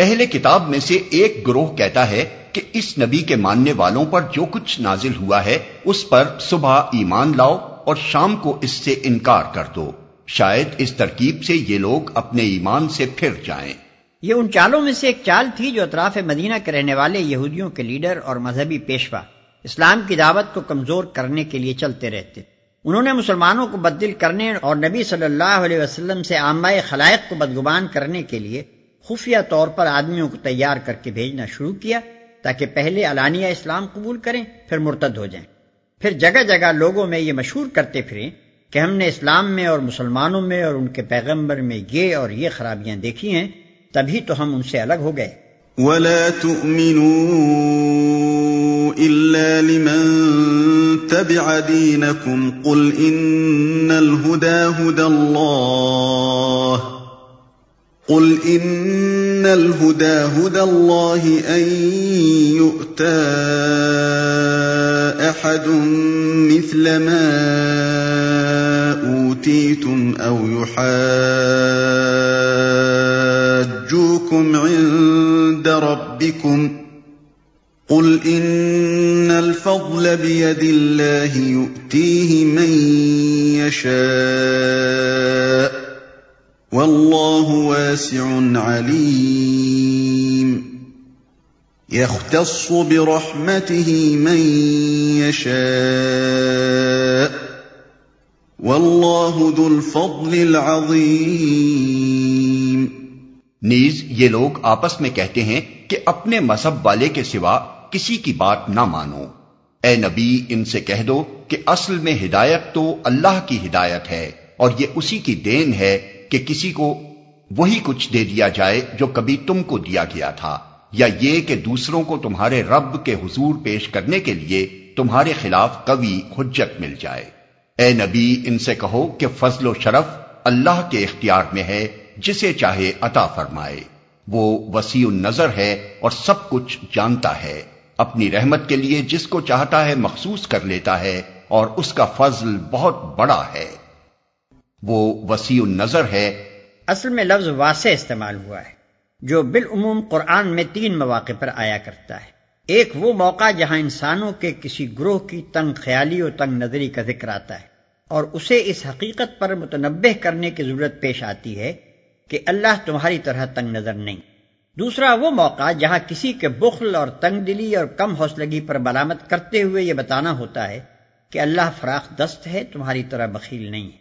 اہل کتاب میں سے ایک گروہ کہتا ہے کہ اس نبی کے ماننے والوں پر جو کچھ نازل ہوا ہے، اس پر صبح ایمان لاؤ اور شام کو اس سے انکار کر دو۔ شاید اس ترکیب سے یہ لوگ اپنے ایمان سے پھر جائیں۔ یہ ان چالوں میں سے ایک چال تھی جو اطراف مدینہ کے رہنے والے یہودیوں کے لیڈر اور مذہبی پیشوا اسلام کی دعوت کو کمزور کرنے کے لیے چلتے رہتے۔ انہوں نے مسلمانوں کو بدل کرنے اور نبی صلی اللہ علیہ وسلم سے عامہ خلائق کو بدگبان کرنے کے لیے خفیہ طور پر آدمیوں کو تیار کر کے بھیجنا شروع کیا تاکہ پہلے علانیہ اسلام قبول کریں، پھر مرتد ہو جائیں۔ پھر جگہ جگہ لوگوں میں یہ مشہور کرتے پھریں کہ ہم نے اسلام میں اور مسلمانوں میں اور ان کے پیغمبر میں یہ اور یہ خرابیاں دیکھی ہیں، تبھی تو ہم ان سے الگ ہو گئے۔ ولا تؤمنوا إلا لمن تبع دينكم قل إن الهدى هدى الله قل إن الهدى هدى الله أن يؤتى أحد مثل ما أوتيتم أو يحاجوكم عند ربكم قل إن الفضل بيد الله يؤتيه من يشاء والله واسع عليم يختص برحمته من يشاء والله ذو الفضل العظيم نیز یہ لوگ آپس میں کہتے ہیں کہ اپنے مذہب والے کے سوا کسی کی بات نہ مانو۔ اے نبی، ان سے کہہ دو کہ اصل میں ہدایت تو اللہ کی ہدایت ہے اور یہ اسی کی دین ہے۔ کہ کسی کو وہی کچھ دے دیا جائے جو کبھی تم کو دیا گیا تھا، یا یہ کہ دوسروں کو تمہارے رب کے حضور پیش کرنے کے لیے تمہارے خلاف قوی حجت مل جائے۔ اے نبی، ان سے کہو کہ فضل و شرف اللہ کے اختیار میں ہے، جسے چاہے عطا فرمائے۔ وہ وسیع النظر ہے اور سب کچھ جانتا ہے۔ اپنی رحمت کے لیے جس کو چاہتا ہے مخصوص کر لیتا ہے اور اس کا فضل بہت بڑا ہے۔ وہ وسیع النظر ہے۔ اصل میں لفظ واسع استعمال ہوا ہے، جو بالعموم قرآن میں تین مواقع پر آیا کرتا ہے۔ ایک وہ موقع جہاں انسانوں کے کسی گروہ کی تنگ خیالی و تنگ نظری کا ذکر آتا ہے، اور اسے اس حقیقت پر متنبع کرنے کی ضرورت پیش آتی ہے کہ اللہ تمہاری طرح تنگ نظر نہیں۔ دوسرا وہ موقع جہاں کسی کے بخل اور تنگ دلی اور کم حوصلگی پر ملامت کرتے ہوئے یہ بتانا ہوتا ہے کہ اللہ فراخ دست ہے، تمہاری طرح بخیل نہیں ہے۔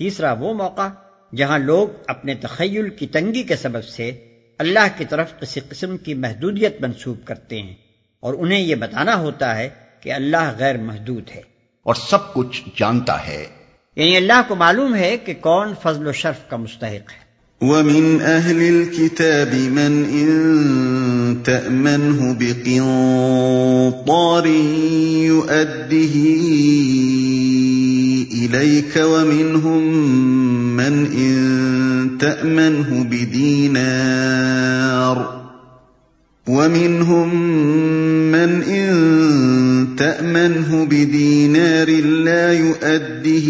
تیسرا وہ موقع جہاں لوگ اپنے تخیل کی تنگی کے سبب سے اللہ کی طرف کسی قسم کی محدودیت منسوب کرتے ہیں اور انہیں یہ بتانا ہوتا ہے کہ اللہ غیر محدود ہے۔ اور سب کچھ جانتا ہے۔ یعنی اللہ کو معلوم ہے کہ کون فضل و شرف کا مستحق ہے۔ ومن أهل الكتاب من إن تأمنه بقنطار يؤده إليك ومنهم من إن تأمنه بدينار ومنهم من إن تأمنه بدينار لا يؤده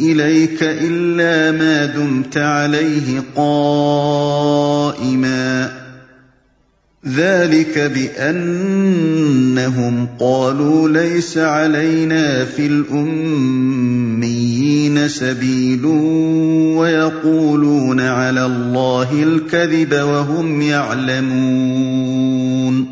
إليك إلا ما دمت عليه قائما ذلك بأنهم قالوا ليس علينا في الأميين سبيل ويقولون على الله الكذب وهم يعلمون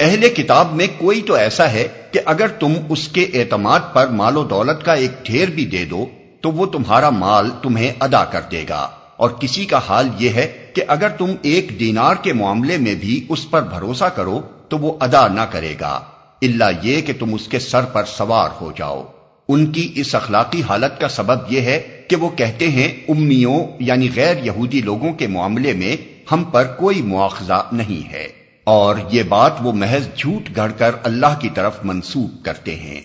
اہل کتاب میں کوئی تو ایسا ہے کہ اگر تم اس کے اعتماد پر مال و دولت کا ایک ڈھیر بھی دے دو، تو وہ تمہارا مال تمہیں ادا کر دے گا۔ اور کسی کا حال یہ ہے کہ اگر تم ایک دینار کے معاملے میں بھی اس پر بھروسہ کرو تو وہ ادا نہ کرے گا۔ اللہ یہ کہ تم اس کے سر پر سوار ہو جاؤ۔ ان کی اس اخلاقی حالت کا سبب یہ ہے کہ وہ کہتے ہیں، امیوں یعنی غیر یہودی لوگوں کے معاملے میں ہم پر کوئی مواخذہ نہیں ہے۔ اور یہ بات وہ محض جھوٹ گھڑ کر اللہ کی طرف منسوخ کرتے ہیں۔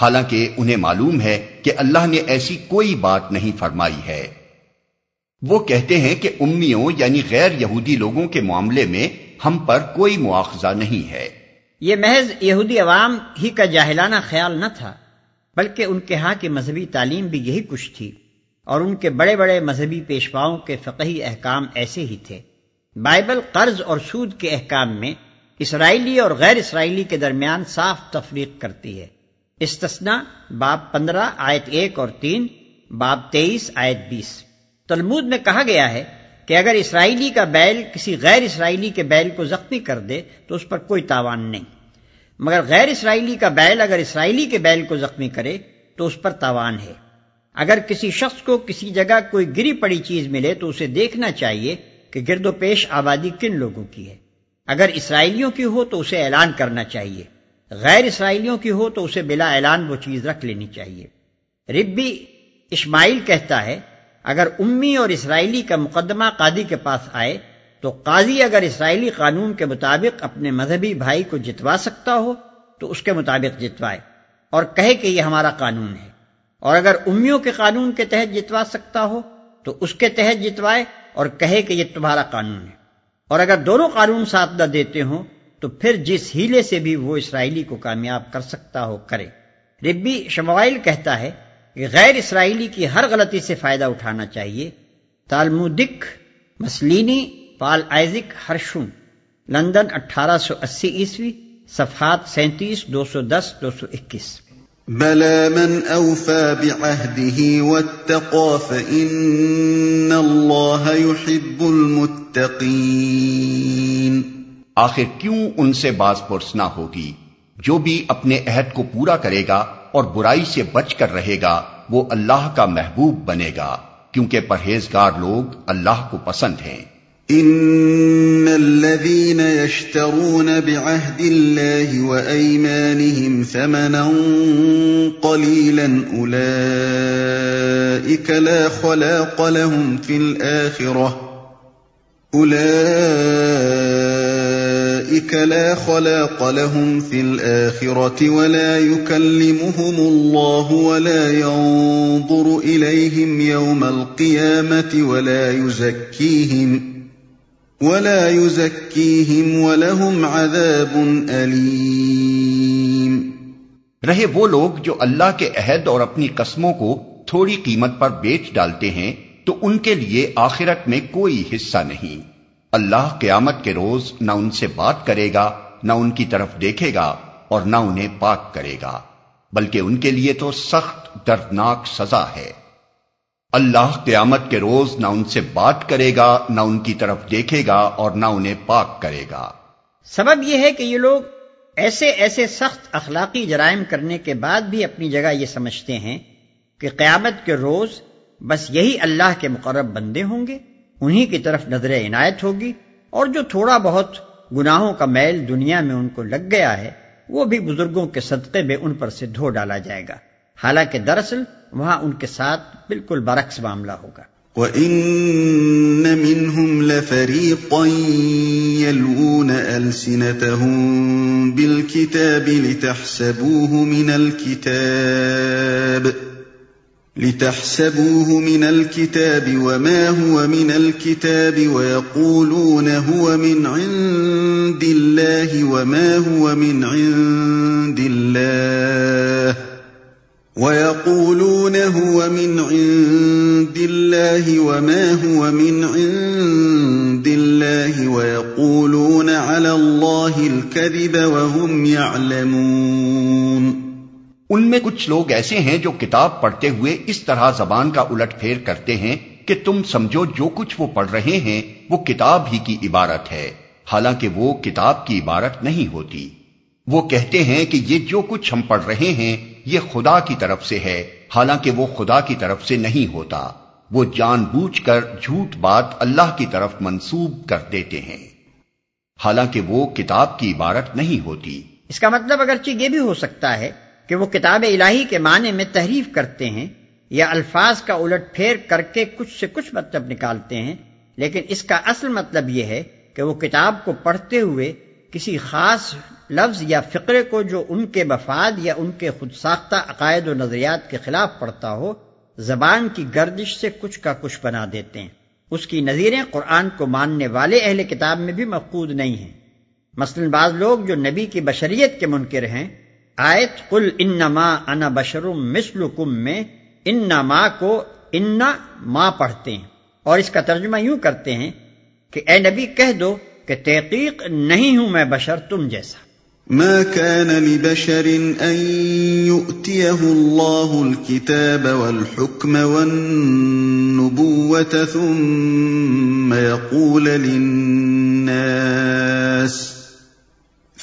حالانکہ انہیں معلوم ہے کہ اللہ نے ایسی کوئی بات نہیں فرمائی ہے۔ وہ کہتے ہیں کہ امیوں یعنی غیر یہودی لوگوں کے معاملے میں ہم پر کوئی مواخذہ نہیں ہے۔ یہ محض یہودی عوام ہی کا جاہلانہ خیال نہ تھا، بلکہ ان کے ہاں کی مذہبی تعلیم بھی یہی کچھ تھی اور ان کے بڑے بڑے مذہبی پیشواؤں کے فقہی احکام ایسے ہی تھے۔ بائبل قرض اور سود کے احکام میں اسرائیلی اور غیر اسرائیلی کے درمیان صاف تفریق کرتی ہے۔ استثنا باب پندرہ، آیت ایک اور تین، باب تیئیس، آیت بیس۔ تلمود میں کہا گیا ہے کہ اگر اسرائیلی کا بیل کسی غیر اسرائیلی کے بیل کو زخمی کر دے تو اس پر کوئی تاوان نہیں۔ مگر غیر اسرائیلی کا بیل اگر اسرائیلی کے بیل کو زخمی کرے تو اس پر تاوان ہے۔ اگر کسی شخص کو کسی جگہ کوئی گری پڑی چیز ملے تو اسے دیکھنا چاہیے کہ گرد و پیش آبادی کن لوگوں کی ہے۔ اگر اسرائیلیوں کی ہو تو اسے اعلان کرنا چاہیے۔ غیر اسرائیلیوں کی ہو تو اسے بلا اعلان وہ چیز رکھ لینی چاہیے۔ ربی اسماعیل کہتا ہے اگر امی اور اسرائیلی کا مقدمہ قاضی کے پاس آئے، تو قاضی اگر اسرائیلی قانون کے مطابق اپنے مذہبی بھائی کو جتوا سکتا ہو، تو اس کے مطابق جتوائے۔ اور کہے کہ یہ ہمارا قانون ہے۔ اور اگر امیوں کے قانون کے تحت جتوا سکتا ہو، تو اس کے تحت جتوائے اور کہے کہ یہ تمہارا قانون ہے۔ اور اگر دونوں قانون ساتھ نہ دیتے ہوں، تو پھر جس ہیلے سے بھی وہ اسرائیلی کو کامیاب کر سکتا ہو، کرے۔ ربی شموائل کہتا ہے کہ غیر اسرائیلی کی ہر غلطی سے فائدہ اٹھانا چاہیے۔ تالمودک مسلینی پال آئزک ہرشن لندن اٹھارہ سو اسی عیسوی صفحات سینتیس دو سو دس دو سو اکیس۔ بلى من أوفى بعهده واتقى فإن الله يحب المتقين۔ آخر کیوں ان سے باز پرس نہ ہوگی؟ جو بھی اپنے عہد کو پورا کرے گا اور برائی سے بچ کر رہے گا، وہ اللہ کا محبوب بنے گا، کیونکہ پرہیزگار لوگ اللہ کو پسند ہیں۔ ان الذين يشترون بعهد الله وايمانهم ثمنا قليلا اولئك لا خلاق لهم في الاخره اولئك أولئك لا خلاق لهم في الآخرة ولا يكلمهم الله ولا ينظر إليهم يوم القيامة ولا يزكيهم ولا يزكيهم ولهم عذاب أليم رہے وہ لوگ جو اللہ کے عہد اور اپنی قسموں کو تھوڑی قیمت پر بیچ ڈالتے ہیں تو ان کے لیے آخرت میں کوئی حصہ نہیں۔ اللہ قیامت کے روز نہ ان سے بات کرے گا، نہ ان کی طرف دیکھے گا اور نہ انہیں پاک کرے گا، بلکہ ان کے لیے تو سخت دردناک سزا ہے۔ اللہ قیامت کے روز نہ ان سے بات کرے گا، نہ ان کی طرف دیکھے گا اور نہ انہیں پاک کرے گا۔ سبب یہ ہے کہ یہ لوگ ایسے ایسے سخت اخلاقی جرائم کرنے کے بعد بھی اپنی جگہ یہ سمجھتے ہیں کہ قیامت کے روز بس یہی اللہ کے مقرب بندے ہوں گے۔ انہی کی طرف نظر عنایت ہوگی اور جو تھوڑا بہت گناہوں کا میل دنیا میں ان کو لگ گیا ہے، وہ بھی بزرگوں کے صدقے میں ان پر سے دھو ڈالا جائے گا۔ حالانکہ دراصل وہاں ان کے ساتھ بالکل برعکس معاملہ ہوگا۔ وَإِنَّ مِنْهُمْ لَفَرِيقًا يَلْوُونَ أَلْسِنَتَهُمْ بِالْكِتَابِ لِتَحْسَبُوهُ مِنَ الْكِتَابِ لتحسبوه من الكتاب وما هو من الكتاب ويقولون هو من عند الله وما هو من عند الله ويقولون هو من عند الله وما هو من عند الله ويقولون على الله الكذب وهم يعلمون ان میں کچھ لوگ ایسے ہیں جو کتاب پڑھتے ہوئے اس طرح زبان کا الٹ پھیر کرتے ہیں کہ تم سمجھو جو کچھ وہ پڑھ رہے ہیں، وہ کتاب ہی کی عبارت ہے۔ حالانکہ وہ کتاب کی عبارت نہیں ہوتی۔ وہ کہتے ہیں کہ یہ جو کچھ ہم پڑھ رہے ہیں، یہ خدا کی طرف سے ہے۔ حالانکہ وہ خدا کی طرف سے نہیں ہوتا۔ وہ جان بوجھ کر جھوٹ بات اللہ کی طرف منسوب کر دیتے ہیں۔ حالانکہ وہ کتاب کی عبارت نہیں ہوتی۔ اس کا مطلب اگرچہ یہ بھی ہو سکتا ہے کہ وہ کتاب الہی کے معنی میں تحریف کرتے ہیں یا الفاظ کا الٹ پھیر کر کے کچھ سے کچھ مطلب نکالتے ہیں، لیکن اس کا اصل مطلب یہ ہے کہ وہ کتاب کو پڑھتے ہوئے کسی خاص لفظ یا فقرے کو جو ان کے مفاد یا ان کے خود ساختہ عقائد و نظریات کے خلاف پڑتا ہو، زبان کی گردش سے کچھ کا کچھ بنا دیتے ہیں۔ اس کی نظیریں قرآن کو ماننے والے اہل کتاب میں بھی مفقود نہیں ہیں۔ مثلا بعض لوگ جو نبی کی بشریت کے منکر ہیں آیت، قل انما انا بشرم مثل کم میں ان ماں کو ان ماں پڑھتے ہیں۔ اور اس کا ترجمہ یوں کرتے ہیں کہ اے نبی کہہ دو کہ تحقیق نہیں ہوں میں بشر تم جیسا۔ ما كان لبشر أن يؤتيه الله الكتاب والحكم والنبوة ثم يقول للناس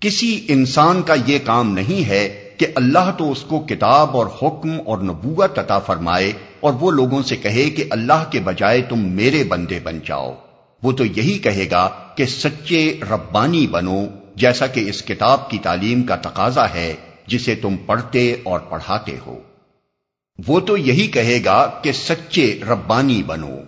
کسی انسان کا یہ کام نہیں ہے کہ اللہ تو اس کو کتاب اور حکم اور نبوت عطا فرمائے اور وہ لوگوں سے کہے کہ اللہ کے بجائے تم میرے بندے بن جاؤ۔ وہ تو یہی کہے گا کہ سچے ربانی بنو، جیسا کہ اس کتاب کی تعلیم کا تقاضا ہے جسے تم پڑھتے اور پڑھاتے ہو۔ وہ تو یہی کہے گا کہ سچے ربانی بنو۔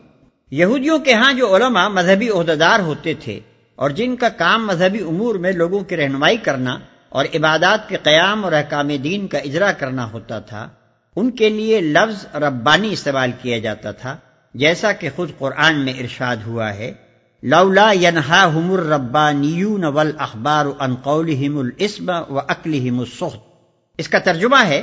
یہودیوں کے ہاں جو علماء مذہبی عہدیدار ہوتے تھے اور جن کا کام مذہبی امور میں لوگوں کی رہنمائی کرنا اور عبادات کے قیام اور احکام دین کا اجرا کرنا ہوتا تھا، ان کے لیے لفظ ربانی استعمال کیا جاتا تھا، جیسا کہ خود قرآن میں ارشاد ہوا ہے، لولا ینہا ہمر ربانیون ول اخبار انقول الاسم و اکلیم السخت اس کا ترجمہ ہے،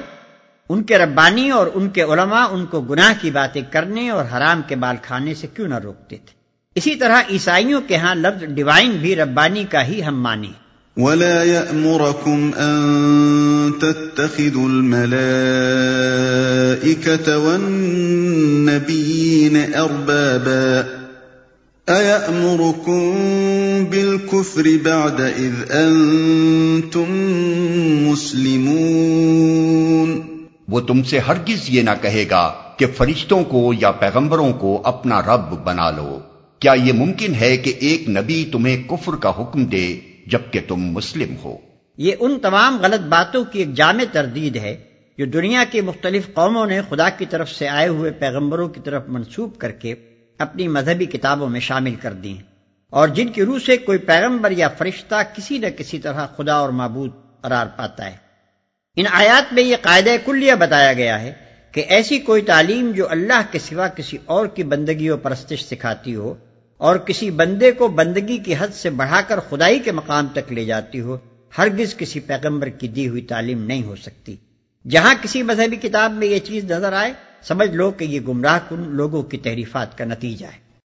ان کے ربانی اور ان کے علماء ان کو گناہ کی باتیں کرنے اور حرام کے بال کھانے سے کیوں نہ روکتے تھے۔ اسی طرح عیسائیوں کے ہاں لفظ ڈیوائن بھی ربانی کا ہی ہم مانی ولا يأمركم أن تتخذوا الملائكة والنبيين أربابا أيأمركم بالكفر بعد إذ أنتم مسلمون۔ وہ تم سے ہرگز یہ نہ کہے گا کہ فرشتوں کو یا پیغمبروں کو اپنا رب بنا لو۔ کیا یہ ممکن ہے کہ ایک نبی تمہیں کفر کا حکم دے جبکہ تم مسلم ہو؟ یہ ان تمام غلط باتوں کی ایک جامع تردید ہے جو دنیا کی مختلف قوموں نے خدا کی طرف سے آئے ہوئے پیغمبروں کی طرف منسوب کر کے اپنی مذہبی کتابوں میں شامل کر دی ہیں۔ اور جن کی روح سے کوئی پیغمبر یا فرشتہ کسی نہ کسی طرح خدا اور معبود قرار پاتا ہے۔ ان آیات میں یہ قاعدہ کلیہ بتایا گیا ہے کہ ایسی کوئی تعلیم جو اللہ کے سوا کسی اور کی بندگی و پرستش سکھاتی ہو اور کسی بندے کو بندگی کی حد سے بڑھا کر خدائی کے مقام تک لے جاتی ہو، ہرگز کسی پیغمبر کی دی ہوئی تعلیم نہیں ہو سکتی۔ جہاں کسی مذہبی کتاب میں یہ چیز نظر آئے، سمجھ لو کہ یہ گمراہ کن لوگوں کی تحریفات کا نتیجہ ہے۔